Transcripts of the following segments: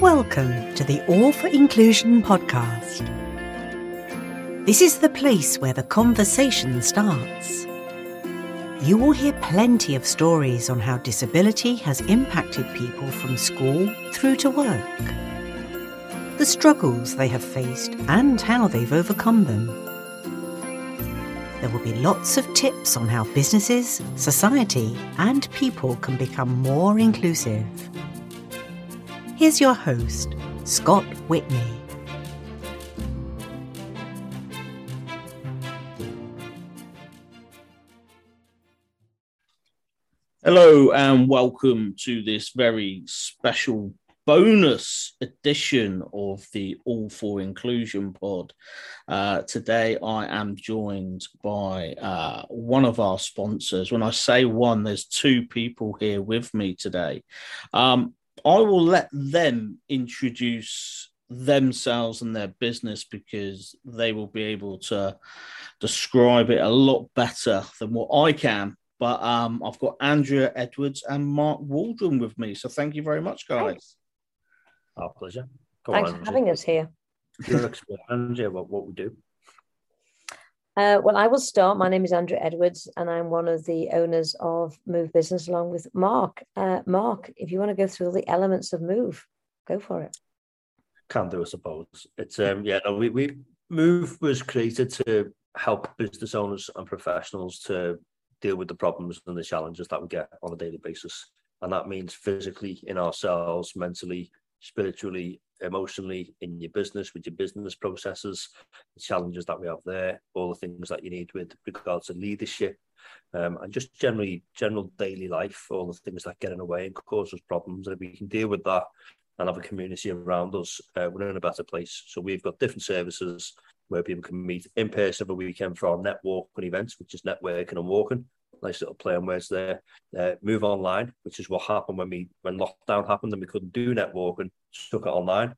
Welcome to the All for Inclusion podcast. This is the place where the conversation starts. You will hear plenty of stories on how disability has impacted people from school through to work, the struggles they have faced, and how they've overcome them. There will be lots of tips on how businesses, society, and people can become more inclusive. Here's your host, Scott Whitney. Hello and welcome to this very special bonus edition of the All for Inclusion pod. Uh, today I am joined by uh, one of our sponsors. When I say one, there's two people here with me today. Um, I will let them introduce themselves and their business because they will be able to describe it a lot better than what I can. But um, I've got Andrea Edwards and Mark Waldron with me. So thank you very much, guys. Thanks. Our pleasure. Go Thanks on, for having us here. Andrea. Explain, Andrea, what, what we do. Uh, well, I will start. My name is Andrea Edwards, and I'm one of the owners of Move Business along with Mark. Uh, Mark, if you want to go through all the elements of Move, go for it. Can do, I suppose. It's um yeah, no, we, we Move was created to help business owners and professionals to deal with the problems and the challenges that we get on a daily basis. And that means physically in ourselves, mentally, spiritually, emotionally, in your business, with your business processes, the challenges that we have there, all the things that you need with regards to leadership, um, and just generally general daily life, all the things that get in the way and cause us problems. And if we can deal with that and have a community around us, uh, we're in a better place. So we've got different services where people can meet in person over weekend for our networking events, which is networking and walking. Nice little play on words there. Uh, move online, which is what happened when we when lockdown happened and we couldn't do networking, took it online.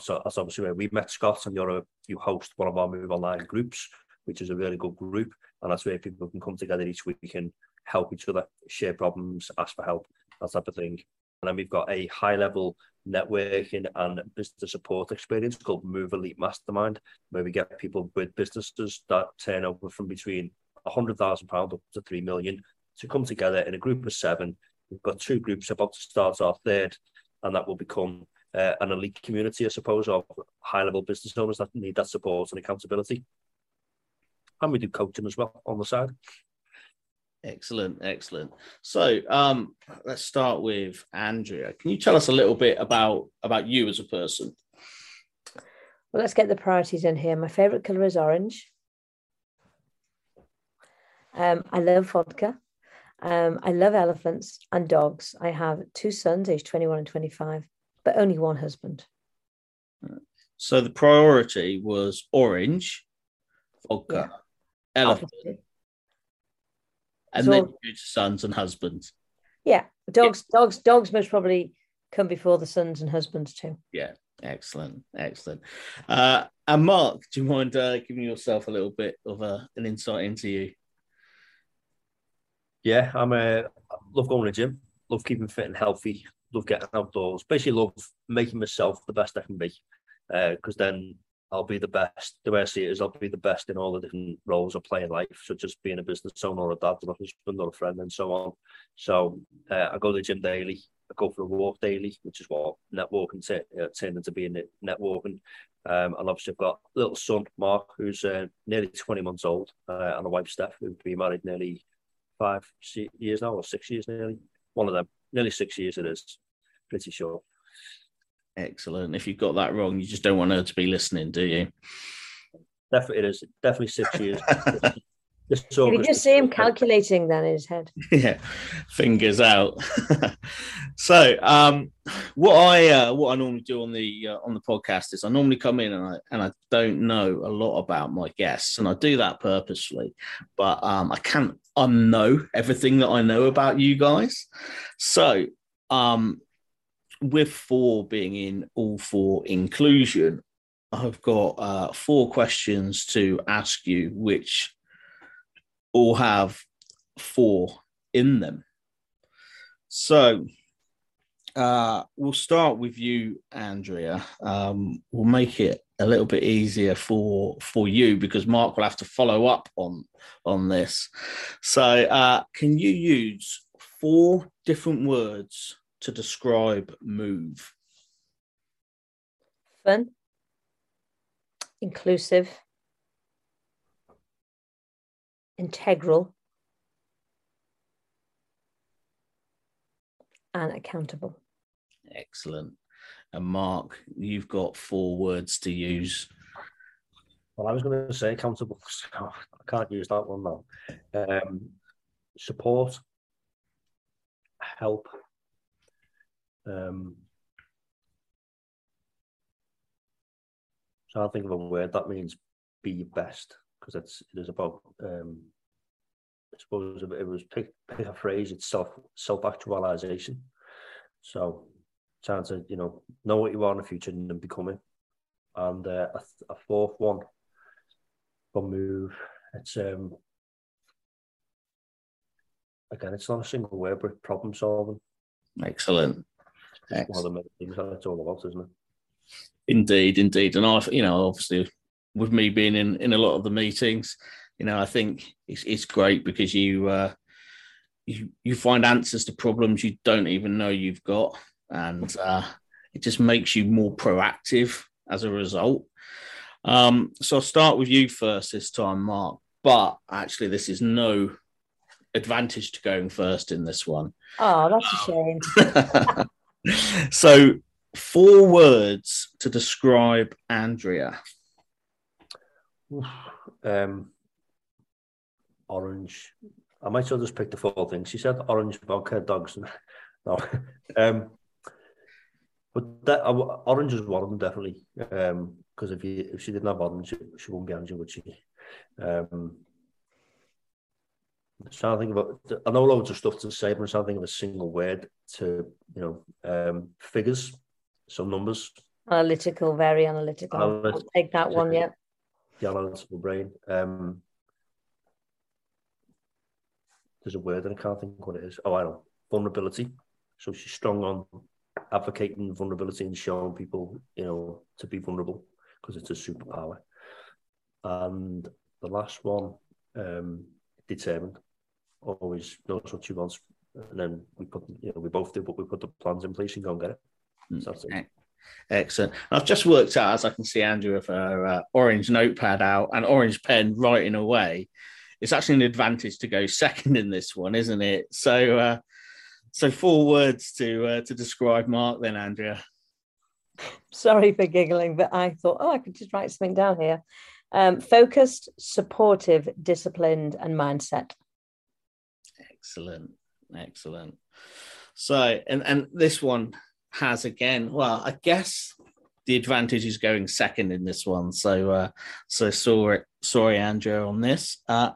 So that's obviously where we met Scott, and you're a, you host one of our Move Online groups, which is a really good group, and that's where people can come together each week and help each other, share problems, ask for help, that type of thing. And then we've got a high level networking and business support experience called Move Elite Mastermind, where we get people with businesses that turn over from between £100,000 up to 3 million to come together in a group of seven. We've got two groups about to start our third, and that will become uh, an elite community, I suppose, of high level business owners that need that support and accountability. And we do coaching as well on the side. Excellent, excellent. So um, let's start with Andrea. Can you tell us a little bit about about you as a person? Well, let's get the priorities in here. My favorite color is orange. Um, I love vodka. Um, I love elephants and dogs. I have two sons, aged 21 and 25, but only one husband. So the priority was orange, vodka, elephant, Obviously. and So- then you to sons and husbands. Yeah, dogs, dogs, dogs most probably come before the sons and husbands too. Yeah, excellent, excellent. Uh, and Mark, do you mind uh, giving yourself a little bit of a, an insight into you? Yeah, I'm a love going to the gym, love keeping fit and healthy, love getting outdoors, basically love making myself the best I can be. Because then I'll be the best. The way I see it is I'll be the best in all the different roles I play in life, such as being a business owner or a dad or a husband or a friend and so on. So uh, I go to the gym daily. I go for a walk daily, which is what networking t- uh, turned into being networking. Um, and obviously I've got little son, Mark, who's uh, nearly 20 months old, uh, and a wife, Steph, who've been married nearly five years now, or six years nearly. One of them, nearly six years it is, pretty sure. Excellent. If you've got that wrong, you just don't want her to be listening, do you? Definitely, it is definitely six years. If you just see him calculating then in his head. yeah, fingers out. so, um, what I uh, what I normally do on the uh, on the podcast is I normally come in and I and I don't know a lot about my guests, and I do that purposely, but um, I can't unknow everything that I know about you guys. So, um, with four being in all for inclusion, I've got uh, four questions to ask you, which all have four in them. So, uh, we'll start with you, Andrea. Um, we'll make it a little bit easier for for you because Mark will have to follow up on on this. So, uh, can you use four different words to describe move? Fun, inclusive, integral, and accountable. Excellent. And Mark, you've got four words to use. Well, I was going to say accountable. So I can't use that one now. Um, support, help, um, so I think of a word that means be best because it's it is about um, I suppose it was pick pick a phrase, it's self self actualization. So trying to you know know what you are in the future and then become it. And uh, a, a fourth one for move, it's um again, it's not a single word, but problem solving. Excellent. It's one of the things that it's all about, isn't it? Indeed, indeed. And I, you know, obviously, with me being in in a lot of the meetings, you know, I think it's it's great because you uh, you you find answers to problems you don't even know you've got, and uh, it just makes you more proactive as a result. Um, so I'll start with you first this time, Mark. But actually, this is no advantage to going first in this one. Oh, that's a shame. so, four words to describe Andrea. Um, orange. I might as well just pick the four things. She said orange, vodka, dogs. no. Um, but that uh, orange is one of them definitely. Um, because if you if she didn't have orange, she, she wouldn't be Andrea, would she? Um, I'm trying to think about. I know loads of stuff to say, but I'm trying to think of a single word to you know um, figures, some numbers. Analytical, very. Analytical. I'll take that one. Yeah. The analytical brain. Um, there's a word and I can't think what it is. Oh, I know. Vulnerability. So she's strong on advocating vulnerability and showing people, you know, to be vulnerable because it's a superpower. And the last one, um, determined. Always knows what she wants, and then we put, you know, we both do, but we put the plans in place and go and get it. So that's it. Excellent. I've just worked out, as I can see Andrea with her uh, orange notepad out and orange pen writing away. It's actually an advantage to go second in this one, isn't it? So, uh, so four words to uh, to describe Mark, then Andrea. Sorry for giggling, but I thought, oh, I could just write something down here. Um, focused, supportive, disciplined, and mindset. Excellent, excellent. So, and and this one has again, well, I guess the advantage is going second in this one. So, uh, so sorry, sorry, Andrea, on this. Uh,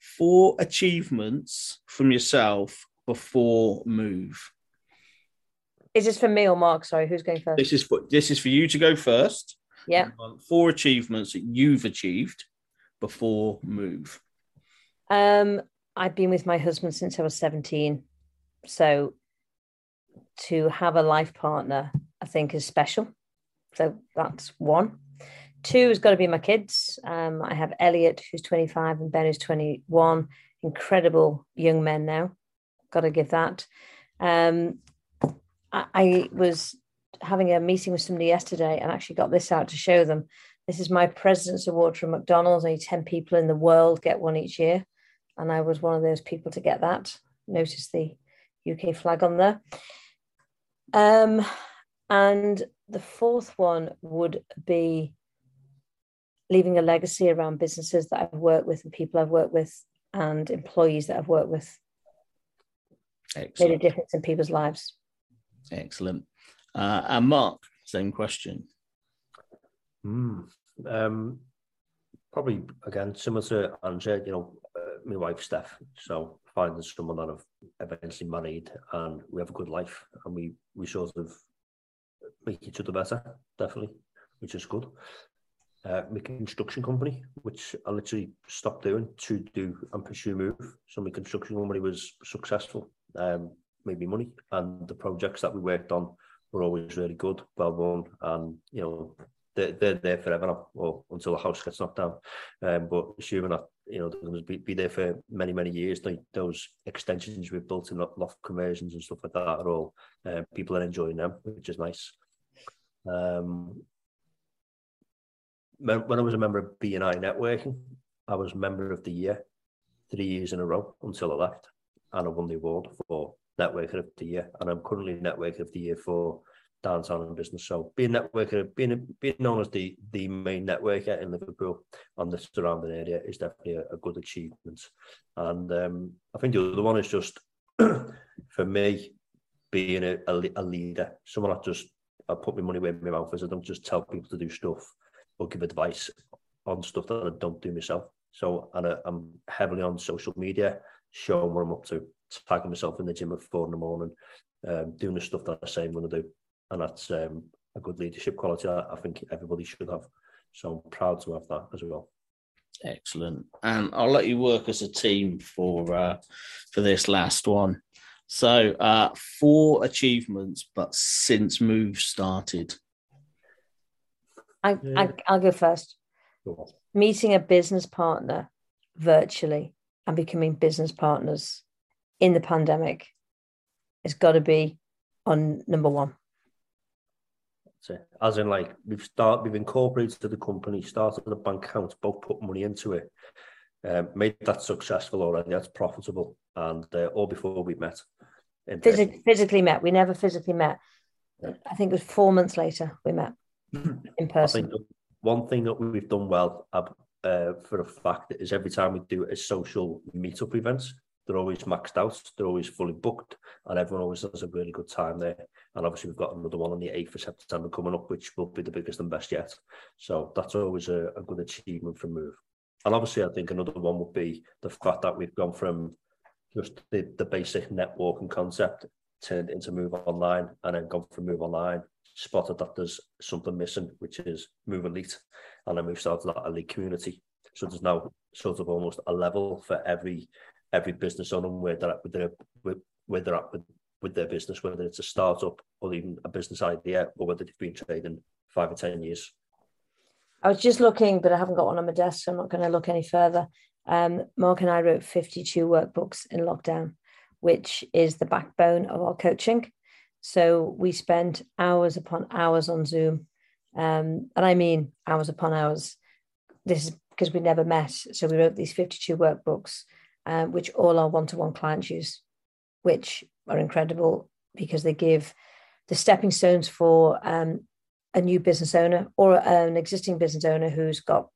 four achievements from yourself before move. Is this for me or Mark? Sorry, who's going first? This is for this is for you to go first. Yeah. Um, Four achievements that you've achieved before move. Um, I've been with my husband since I was 17. So to have a life partner, I think is special. So that's one. Two has got to be my kids. Um, I have Elliot, who's 25, and Ben, who's 21. Incredible young men now. Got to give that. Um, I, I was having a meeting with somebody yesterday and actually got this out to show them. This is my President's Award from McDonald's. Only 10 people in the world get one each year. And I was one of those people to get that. Notice the UK flag on there. Um, and the fourth one would be leaving a legacy around businesses that I've worked with and people I've worked with and employees that I've worked with. Made a difference in people's lives. Excellent. Uh, and Mark, same question. Hmm. Um, probably again similar to Andrea. You know, uh, my wife Steph. So finding someone that I've eventually married and we have a good life and we we sort of make each other better. Definitely, which is good. Uh, my construction company, which I literally stopped doing to do and pursue move. So my construction company was successful. Um, made me money. And the projects that we worked on were always really good, well run, and you know they're, they're there forever now, or until the house gets knocked down. Um, but assuming that you know they're going to be, be there for many many years, like those extensions we've built in loft conversions and stuff like that are all uh, people are enjoying them, which is nice. Um, when I was a member of BNI Networking, I was member of the year three years in a row until I left, and I won the award for Networker of the Year, and I'm currently Networker of the Year for downtown and business. So being networker, being being known as the the main networker in Liverpool and the surrounding area is definitely a, a good achievement. And um, I think the other one is just for me being a, a, a, leader, someone that just I put my money where my mouth is. I don't just tell people to do stuff or give advice on stuff that I don't do myself. So and I, I'm heavily on social media, showing what I'm up to, tagging myself in the gym at four in the morning, um, doing the stuff that I say I'm going to do and that's um, a good leadership quality that I think everybody should have. So I'm proud to have that as well. Excellent, and I'll let you work as a team for uh, for this last one. So uh, four achievements, but since Move started. I, I I'll go first. Meeting a business partner virtually and becoming business partners in the pandemic has got to be on number one. So, as in, like we've started, we've incorporated the company, started a bank account, both put money into it, um, made that successful already. That's profitable, and uh, all before we met. Physi- physically met. We never physically met. Yeah. I think it was four months later we met in person. I think one thing that we've done well uh, for a fact is every time we do a social meetup events, they're always maxed out, they're always fully booked, and everyone always has a really good time there. And obviously, we've got another one on the 8th of September coming up, which will be the biggest and best yet. So that's always a, a good achievement for Move. And obviously, I think another one would be the fact that we've gone from just the, the basic networking concept turned into Move Online and then gone from Move Online, spotted that there's something missing, which is Move Elite, and then we've started that elite community. So there's now sort of almost a level for every every business owner where they're at with their where they're at with, with their business, whether it's a startup or even a business idea, or whether they've been trading five or ten years. I was just looking, but I haven't got one on my desk, so I'm not going to look any further. Um, Mark and I wrote 52 workbooks in lockdown, which is the backbone of our coaching. So we spent hours upon hours on Zoom. Um, and I mean hours upon hours. This is because we never met. So we wrote these 52 workbooks um, which all our one-to-one clients use, which are incredible because they give the stepping stones for um, a new business owner or an existing business owner who's got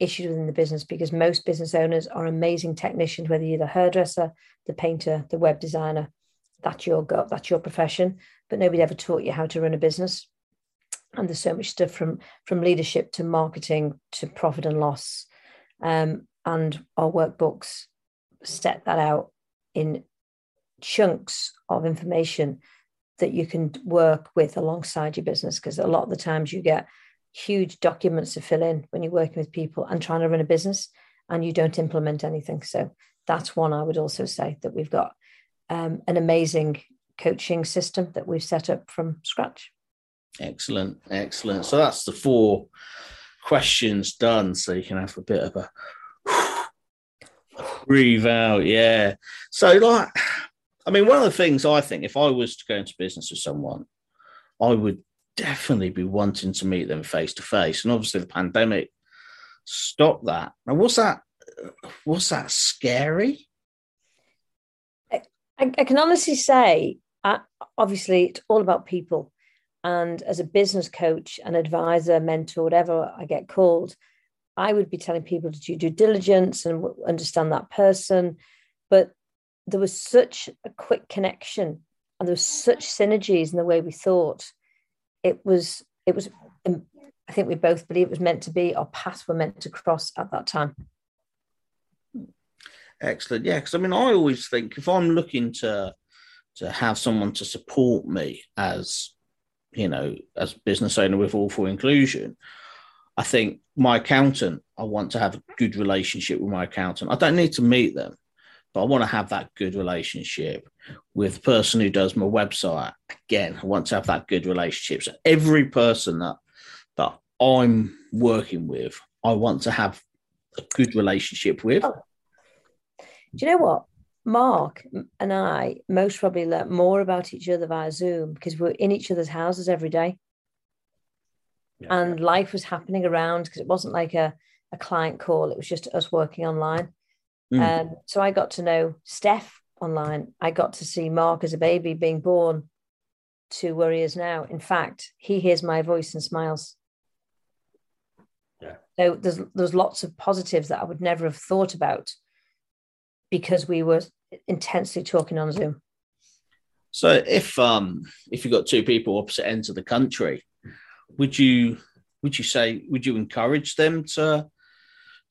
issues within the business because most business owners are amazing technicians, whether you're the hairdresser, the painter, the web designer, that's your go, that's your profession, but nobody ever taught you how to run a business. And there's so much stuff from from leadership to marketing to profit and loss. Um, and our workbooks set that out in chunks of information that you can work with alongside your business because a lot of the times you get huge documents to fill in when you're working with people and trying to run a business and you don't implement anything. So that's one i would also say that we've got um, an amazing coaching system that we've set up from scratch. Excellent excellent. So that's the four questions done so you can have a bit of a breathe out. Yeah. So, like, I mean, one of the things I think if I was to go into business with someone, I would definitely be wanting to meet them face to face. And obviously, the pandemic stopped that. Now, was that was that scary? I, I can honestly say, uh, obviously, it's all about people. And as a business coach, an advisor, mentor, whatever I get called, I would be telling people to do due diligence and understand that person. But there was such a quick connection and there was such synergies in the way we thought. It was, it was, um, I think we both believe it was meant to be, our paths were meant to cross at that time. Excellent. Yeah. Because I mean, I always think if I'm looking to, to have someone to support me as, you know, as business owner with all for inclusion, I think my accountant, I want to have a good relationship with my accountant. I don't need to meet them, but I want to have that good relationship with the person who does my website. Again, I want to have that good relationship. So every person that that I'm working with, I want to have a good relationship with. Oh. Do you know what? Mark and I most probably learn more about each other via Zoom because we're in each other's houses every day. Yeah. And life was happening around because it wasn't like a, a client call, it was just us working online. Mm. Um, so I got to know Steph online. I got to see Mark as a baby being born to where he is now. In fact, he hears my voice and smiles. Yeah. So there's there's lots of positives that I would never have thought about because we were intensely talking on Zoom. So if um if you've got two people opposite ends of the country, would you would you say would you encourage them to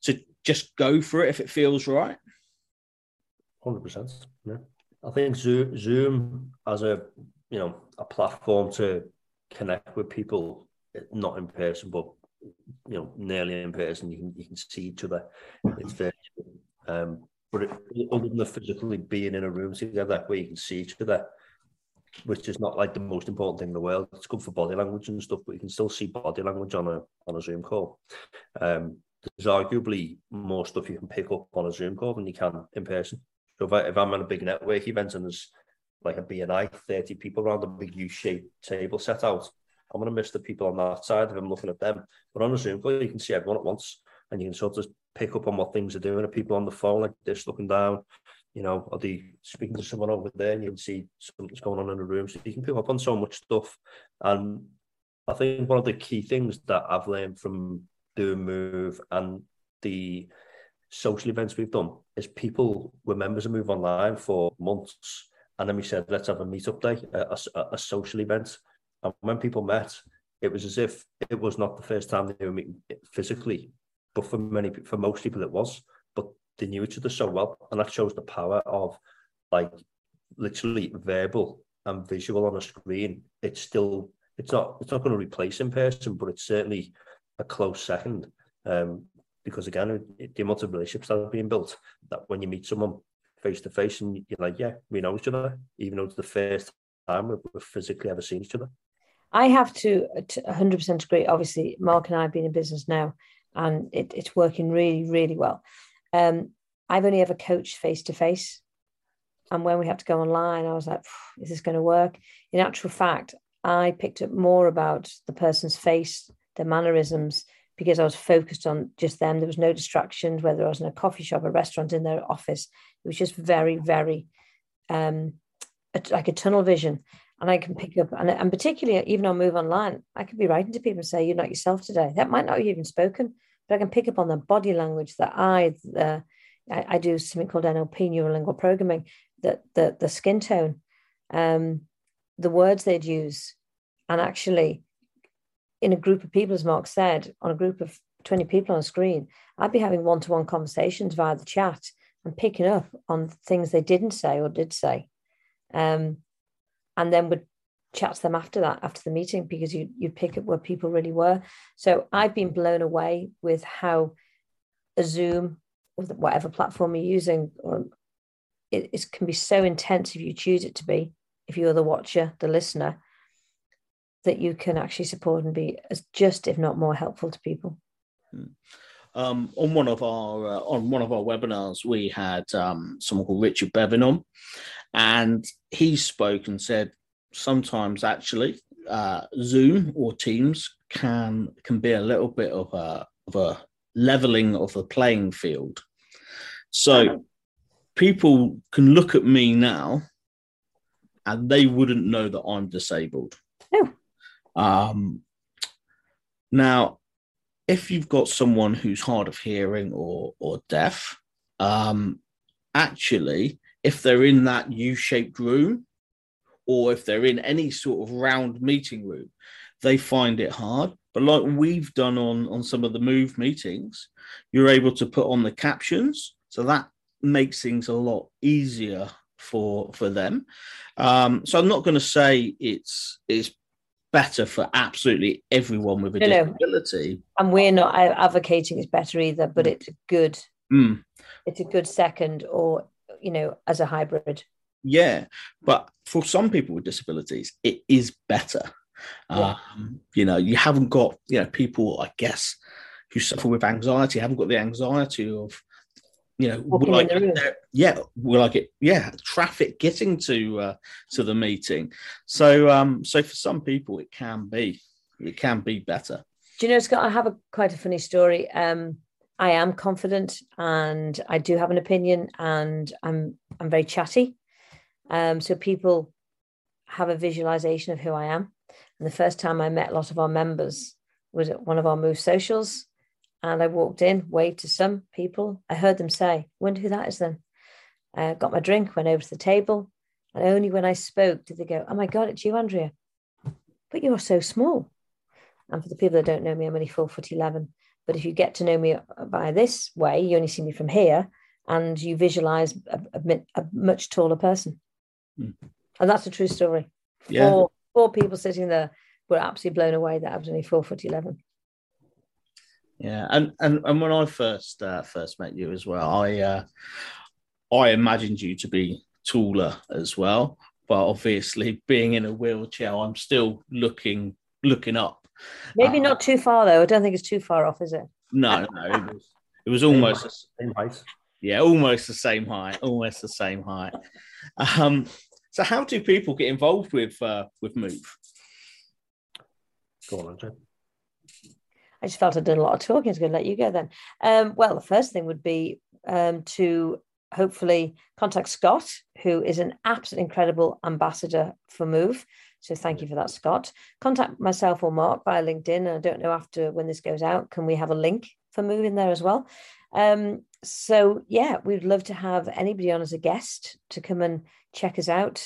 to just go for it if it feels right? Hundred percent. Yeah, I think Zoom, Zoom as a you know a platform to connect with people, not in person, but you know nearly in person. You can you can see each other. It's very um, but it, other than the physically being in a room together where you can see each other, which is not like the most important thing in the world. It's good for body language and stuff, but you can still see body language on a on a Zoom call. Um, there's arguably more stuff you can pick up on a Zoom call than you can in person. So if, I, if I'm at a big network event and there's like a BNI, 30 people around a big U-shaped table set out, I'm going to miss the people on that side if I'm looking at them. But on a Zoom call, you can see everyone at once and you can sort of just pick up on what things are doing. Are people on the phone like this looking down? You know, are they speaking to someone over there and you can see something's going on in the room? So you can pick up on so much stuff. And I think one of the key things that I've learned from doing Move and the social events we've done is people were members of Move Online for months. And then we said, let's have a meetup day, a, a, a social event. And when people met, it was as if it was not the first time they were meeting physically but for many, for most people, it was. They knew each other so well, and that shows the power of like literally verbal and visual on a screen. It's still, it's not, it's not going to replace in person, but it's certainly a close second. Um, because again, the amount of relationships that are being built, that when you meet someone face to face and you're like, yeah, we know each other, even though it's the first time we've, we've physically ever seen each other. I have to 100% agree. Obviously, Mark and I have been in business now and it, it's working really, really well. Um, I've only ever coached face to face. And when we had to go online, I was like, is this going to work? In actual fact, I picked up more about the person's face, their mannerisms, because I was focused on just them. There was no distractions, whether I was in a coffee shop, a restaurant, in their office. It was just very, very um, like a tunnel vision. And I can pick up, and, and particularly even on Move Online, I could be writing to people and say, You're not yourself today. That might not have even spoken, but I can pick up on the body language, the eye, the, I, I do something called NLP, neurolingual programming, the, the, the skin tone, um, the words they'd use. And actually, in a group of people, as Mark said, on a group of 20 people on a screen, I'd be having one to one conversations via the chat and picking up on things they didn't say or did say. Um, and then would chat to them after that, after the meeting, because you you pick up where people really were. So I've been blown away with how a Zoom or whatever platform you're using, or it, it can be so intense if you choose it to be, if you're the watcher, the listener, that you can actually support and be as just, if not more, helpful to people. Hmm. Um, on one of our uh, on one of our webinars, we had um, someone called Richard Bevan and he spoke and said sometimes actually uh, Zoom or Teams can can be a little bit of a of a leveling of the playing field. So people can look at me now and they wouldn't know that I'm disabled. No. Um, now, if you've got someone who's hard of hearing or or deaf, um, actually, if they're in that U-shaped room, or if they're in any sort of round meeting room, they find it hard. But like we've done on on some of the move meetings, you're able to put on the captions, so that makes things a lot easier for for them. Um, so I'm not going to say it's it's better for absolutely everyone with a no, disability. No. And we're not advocating it's better either, but it's a good mm. it's a good second or you know, as a hybrid. Yeah, but for some people with disabilities, it is better. Um, you know, you haven't got you know people, I guess, who suffer with anxiety haven't got the anxiety of you know Walking will I get there? yeah will I get yeah traffic getting to uh, to the meeting so um so for some people it can be it can be better Do you know, Scott? I have a quite a funny story. Um, I am confident, and I do have an opinion, and I'm I'm very chatty. Um, so people have a visualization of who I am. And the first time I met a lot of our members was at one of our move socials, and I walked in, waved to some people. I heard them say, "Wonder who that is." Then, uh, got my drink, went over to the table, and only when I spoke did they go, "Oh my God, it's you, Andrea." But you're so small. And for the people that don't know me, I'm only four foot 11. But if you get to know me by this way, you only see me from here and you visualize a, a, a much taller person. And that's a true story. Yeah. Four, four people sitting there were absolutely blown away that I was only four foot 11. yeah and and, and when i first uh, first met you as well i uh i imagined you to be taller as well but obviously being in a wheelchair i'm still looking looking up Maybe Uh, not too far, though. I don't think it's too far off, is it? no no it was it was almost a Same height. Yeah, almost the same height. Almost the same height. Um, so, how do people get involved with uh, with Move? Go on, Andrea. I just felt I'd done a lot of talking. I was going to let you go then. Um, well, the first thing would be um, to hopefully contact Scott, who is an absolutely incredible ambassador for Move. So thank you for that, Scott. Contact myself or Mark via LinkedIn. And I don't know after when this goes out, can we have a link for Move in there as well? Um, so yeah, we'd love to have anybody on as a guest to come and check us out.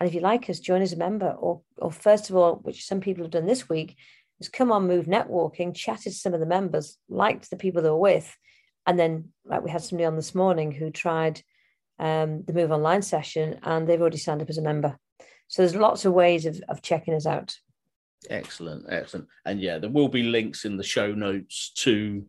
And if you like us, join as a member. Or, or first of all, which some people have done this week, is come on move networking chatted to some of the members liked the people they were with and then like we had somebody on this morning who tried um, the move online session and they've already signed up as a member so there's lots of ways of, of checking us out Excellent, excellent. And yeah, there will be links in the show notes to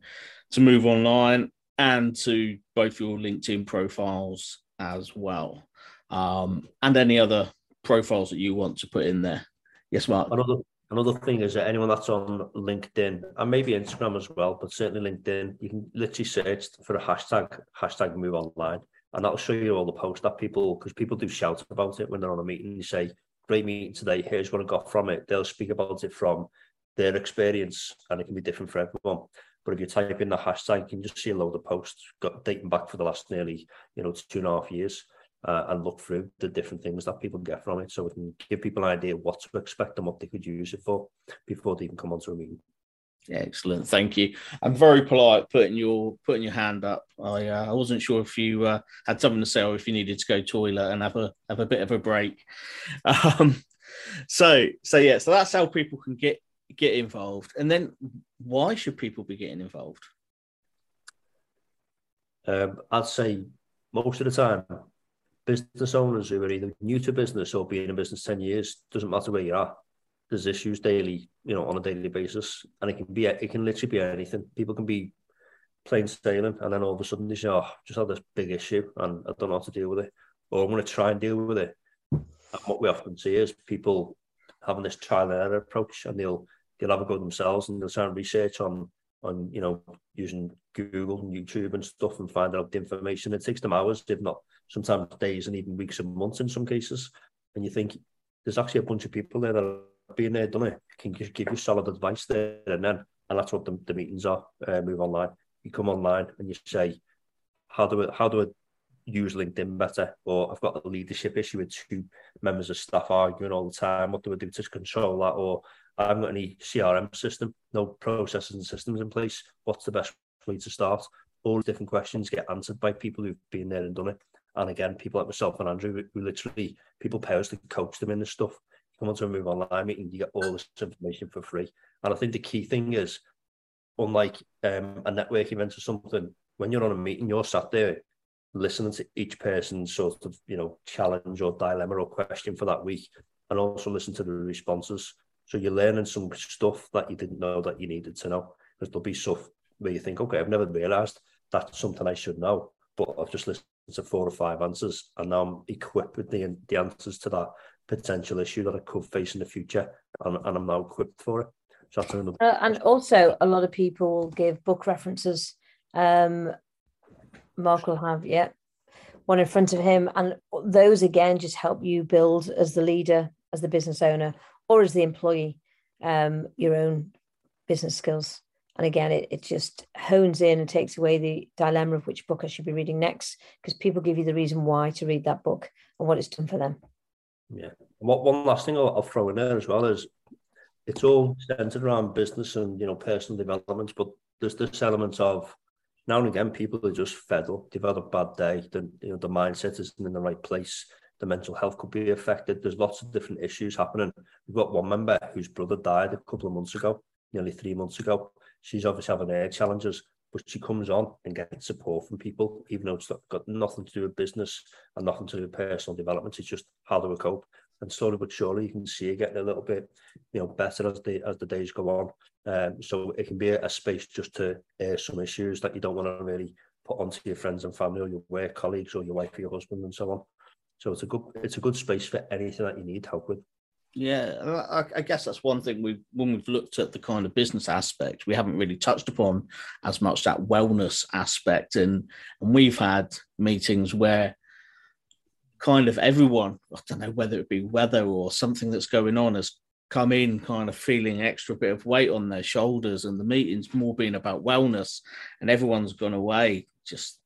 to Move Online and to both your LinkedIn profiles as well, um, and any other profiles that you want to put in there. Yes, Mark. Another another thing is that anyone that's on LinkedIn and maybe Instagram as well, but certainly LinkedIn, you can literally search for a hashtag hashtag move online, and that'll show you all the posts that people because people do shout about it when they're on a meeting. You say, "Great meeting today. Here's what I got from it." They'll speak about it from their experience, and it can be different for everyone. But if you type in the hashtag, you can just see a load of posts got dating back for the last nearly, you know, two and a half years uh, and look through the different things that people get from it so we can give people an idea what to expect and what they could use it for before they even come onto a meeting. Excellent, thank you. I'm very polite putting your putting your hand up. I uh, I wasn't sure if you uh, had something to say or if you needed to go toilet and have a have a bit of a break. Um, so so yeah, so that's how people can get get involved. And then why should people be getting involved? Um, I'd say most of the time, business owners who are either new to business or been in business 10 years, doesn't matter where you are, there's issues daily, you know, on a daily basis. And it can be, it can literally be anything. People can be plain sailing and then all of a sudden they say, oh, just had this big issue and I don't know how to deal with it. Or I'm going to try and deal with it. And what we often see is people having this trial and error approach and they'll, they'll have a go themselves and they'll try and research on, on, you know, using Google and YouTube and stuff and find out the information. It takes them hours, if not sometimes days and even weeks and months in some cases. And you think there's actually a bunch of people there that have been there, done it, can give give you solid advice there and then. And that's what the, the meetings are. Uh, move online. You come online and you say, how do I, how do I use LinkedIn better? Or I've got a leadership issue with two members of staff arguing all the time. What do I do to control that? Or I haven't got any CRM system, no processes and systems in place. What's the best to start? All different questions get answered by people who've been there and done it. And again, people like myself and Andrea, who- literally people pay us to coach them in this stuff. Come onto a move online meeting, you get all this information for free. And I think the key thing is, unlike um, a network event or something, when you're on a meeting, you're sat there listening to each person's sort of you know challenge or dilemma or question for that week, and also listen to the responses. So you're learning some stuff that you didn't know that you needed to know. Because there'll be stuff where you think, okay, I've never realised that's something I should know, but I've just listened to four or five answers, and now I'm equipped with the the answers to that potential issue that I could face in the future, and, and I'm now equipped for it. So another- uh, and also, a lot of people give book references. Um, Mark will have, yeah, one in front of him. And those again just help you build as the leader, as the business owner, or as the employee, um, your own business skills. And again, it, it just hones in and takes away the dilemma of which book I should be reading next, because people give you the reason why to read that book and what it's done for them. Yeah. What one last thing I'll, I'll throw in there as well is it's all centered around business and you know personal development, but there's this element of now and again people are just fed up. They've had a bad day. The you know the mindset isn't in the right place. The mental health could be affected. There's lots of different issues happening. We've got one member whose brother died a couple of months ago, nearly three months ago. She's obviously having her challenges, but she comes on and gets support from people, even though it's got nothing to do with business and nothing to do with personal development. It's just how we cope and slowly but surely you can see it getting a little bit you know better as the as the days go on. Um, so it can be a, a space just to air some issues that you don't want to really put onto your friends and family or your work colleagues or your wife or your husband and so on. So it's a good it's a good space for anything that you need help with yeah, I, I, guess that's one thing we when we've looked at the kind of business aspect, we haven't really touched upon as much that wellness aspect, and and we've had meetings where kind of everyone, I don't know whether it be weather or something that's going on, has come in kind of feeling extra bit of weight on their shoulders, and the meeting's more being about wellness, and everyone's gone away just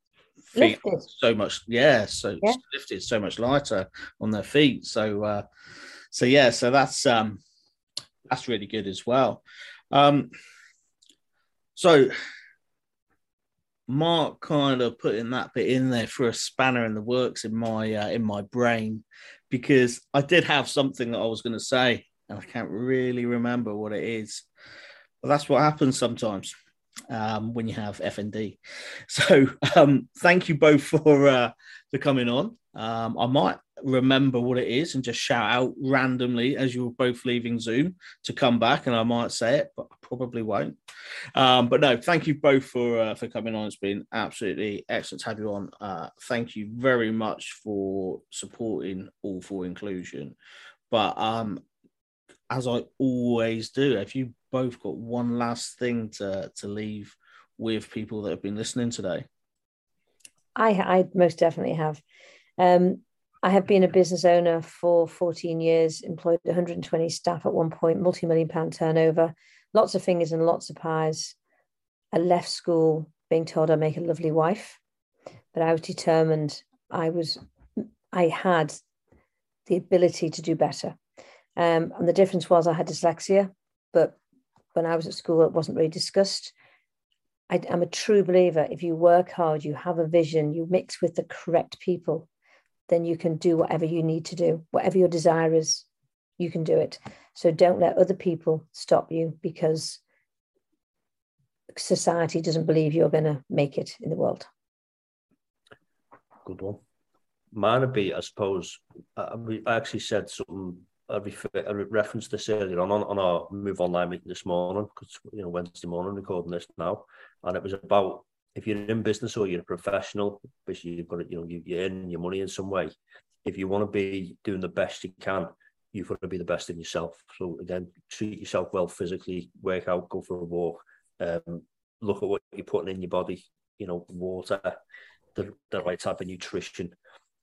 feeling so much, yeah, so yeah. lifted, so much lighter on their feet. So, uh, so yeah, so that's um, that's really good as well. Um, so Mark kind of putting that bit in there for a spanner in the works in my uh, in my brain because I did have something that I was going to say and I can't really remember what it is. But that's what happens sometimes um, when you have FND. So um, thank you both for uh, for coming on. Um, I might remember what it is and just shout out randomly as you're both leaving Zoom to come back, and I might say it, but I probably won't. Um, but no, thank you both for uh, for coming on. It's been absolutely excellent to have you on. Uh, thank you very much for supporting All for Inclusion. But um, as I always do, have you both got one last thing to to leave with people that have been listening today? I, I most definitely have. Um, I have been a business owner for 14 years, employed 120 staff at one point, multi million pound turnover, lots of fingers and lots of pies. I left school being told I'd make a lovely wife, but I was determined. I was, I had the ability to do better. Um, and the difference was I had dyslexia, but when I was at school, it wasn't really discussed. I, am a true believer. If you work hard, you have a vision, you mix with the correct people, then you can do whatever you need to do. Whatever your desire is, you can do it. So don't let other people stop you because society doesn't believe you're going to make it in the world. Good one. Be, I suppose, I, I actually said something I, refer, I referenced this earlier on, on on our move online meeting this morning because you know Wednesday morning recording this now, and it was about if you're in business or you're a professional, basically you've got to, you know you, earn your money in some way. If you want to be doing the best you can, you've got to be the best in yourself. So again, treat yourself well physically, work out, go for a walk, um, look at what you're putting in your body. You know, water, the, the right type of nutrition,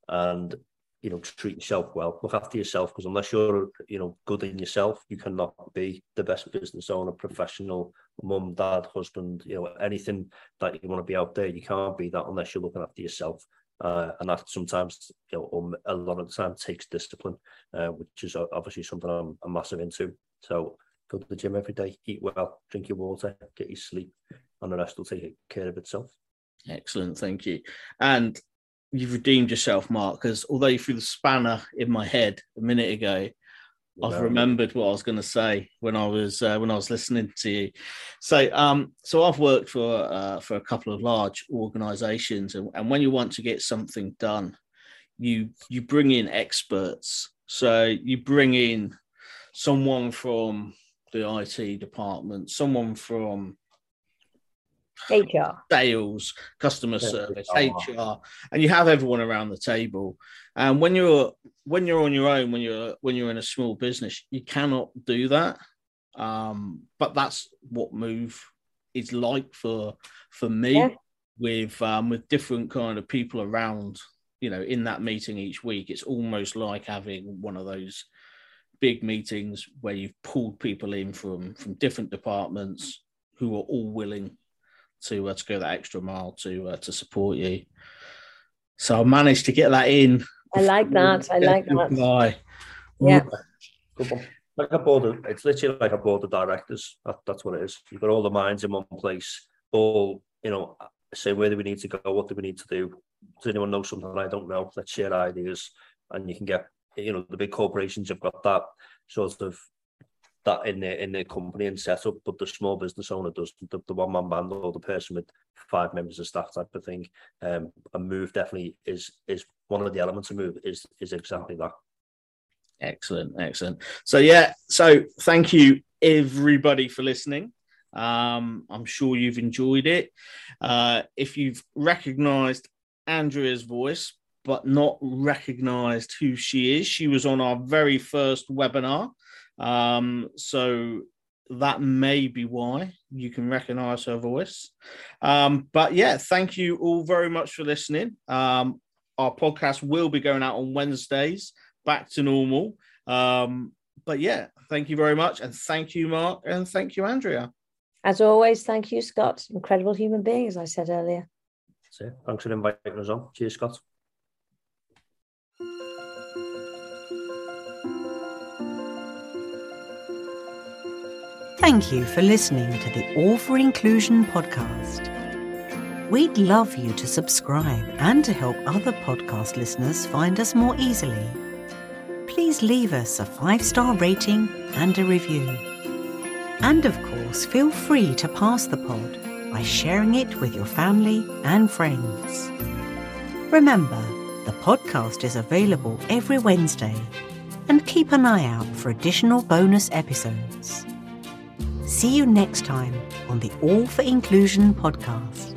and you know, treat yourself well, look after yourself, because unless you're, you know, good in yourself, you cannot be the best business owner, professional, mum, dad, husband, you know, anything that you want to be out there, you can't be that unless you're looking after yourself. Uh, and that sometimes, you know, um, a lot of the time takes discipline, uh, which is obviously something I'm, I'm massive into. So go to the gym every day, eat well, drink your water, get your sleep, and the rest will take care of itself. Excellent, thank you. And you've redeemed yourself, Mark, because although you threw the spanner in my head a minute ago, I've remembered what I was going to say when I was uh, when I was listening to you. So, um, so I've worked for uh, for a couple of large organisations, and, and when you want to get something done, you you bring in experts. So you bring in someone from the IT department, someone from HR, sales, customer service, HR. And you have everyone around the table. And when you're when you're on your own, when you're when you're in a small business, you cannot do that. Um, but that's what Move is like for for me Yeah. with um, with different kind of people around. You know, in that meeting each week, it's almost like having one of those big meetings where you've pulled people in from from different departments who are all willing to uh, to go that extra mile to uh, to support you. So I managed to get that in. I like that. I like that. Bye. Yeah. Good one. Like a board of, it's literally like a board of directors. That, that's what it is. You've got all the minds in one place, all, you know, say where do we need to go, what do we need to do? Does anyone know something I don't know? Let's share ideas. And you can get, you know, the big corporations have got that sort of that in their in their company and setup, but the small business owner doesn't. The, the one man band or the person with five members of staff type of thing. Um, a move definitely is is one of the elements of move is is exactly that. Excellent, excellent. So yeah, so thank you everybody for listening. Um, I'm sure you've enjoyed it. Uh, if you've recognised Andrea's voice but not recognised who she is, she was on our very first webinar. Um, so that may be why you can recognise her voice. Um, but yeah, thank you all very much for listening. Um, our podcast will be going out on Wednesdays back to normal. Um, but yeah, thank you very much. And thank you, Mark. And thank you, Andrea. As always, thank you, Scott. Incredible human being, as I said earlier. So thanks for inviting us on. Cheers, Scott. Thank you for listening to the All for Inclusion podcast. We'd love you to subscribe and to help other podcast listeners find us more easily. Please leave us a five star rating and a review. And of course, feel free to pass the pod by sharing it with your family and friends. Remember, the podcast is available every Wednesday, and keep an eye out for additional bonus episodes. See you next time on the All for Inclusion podcast.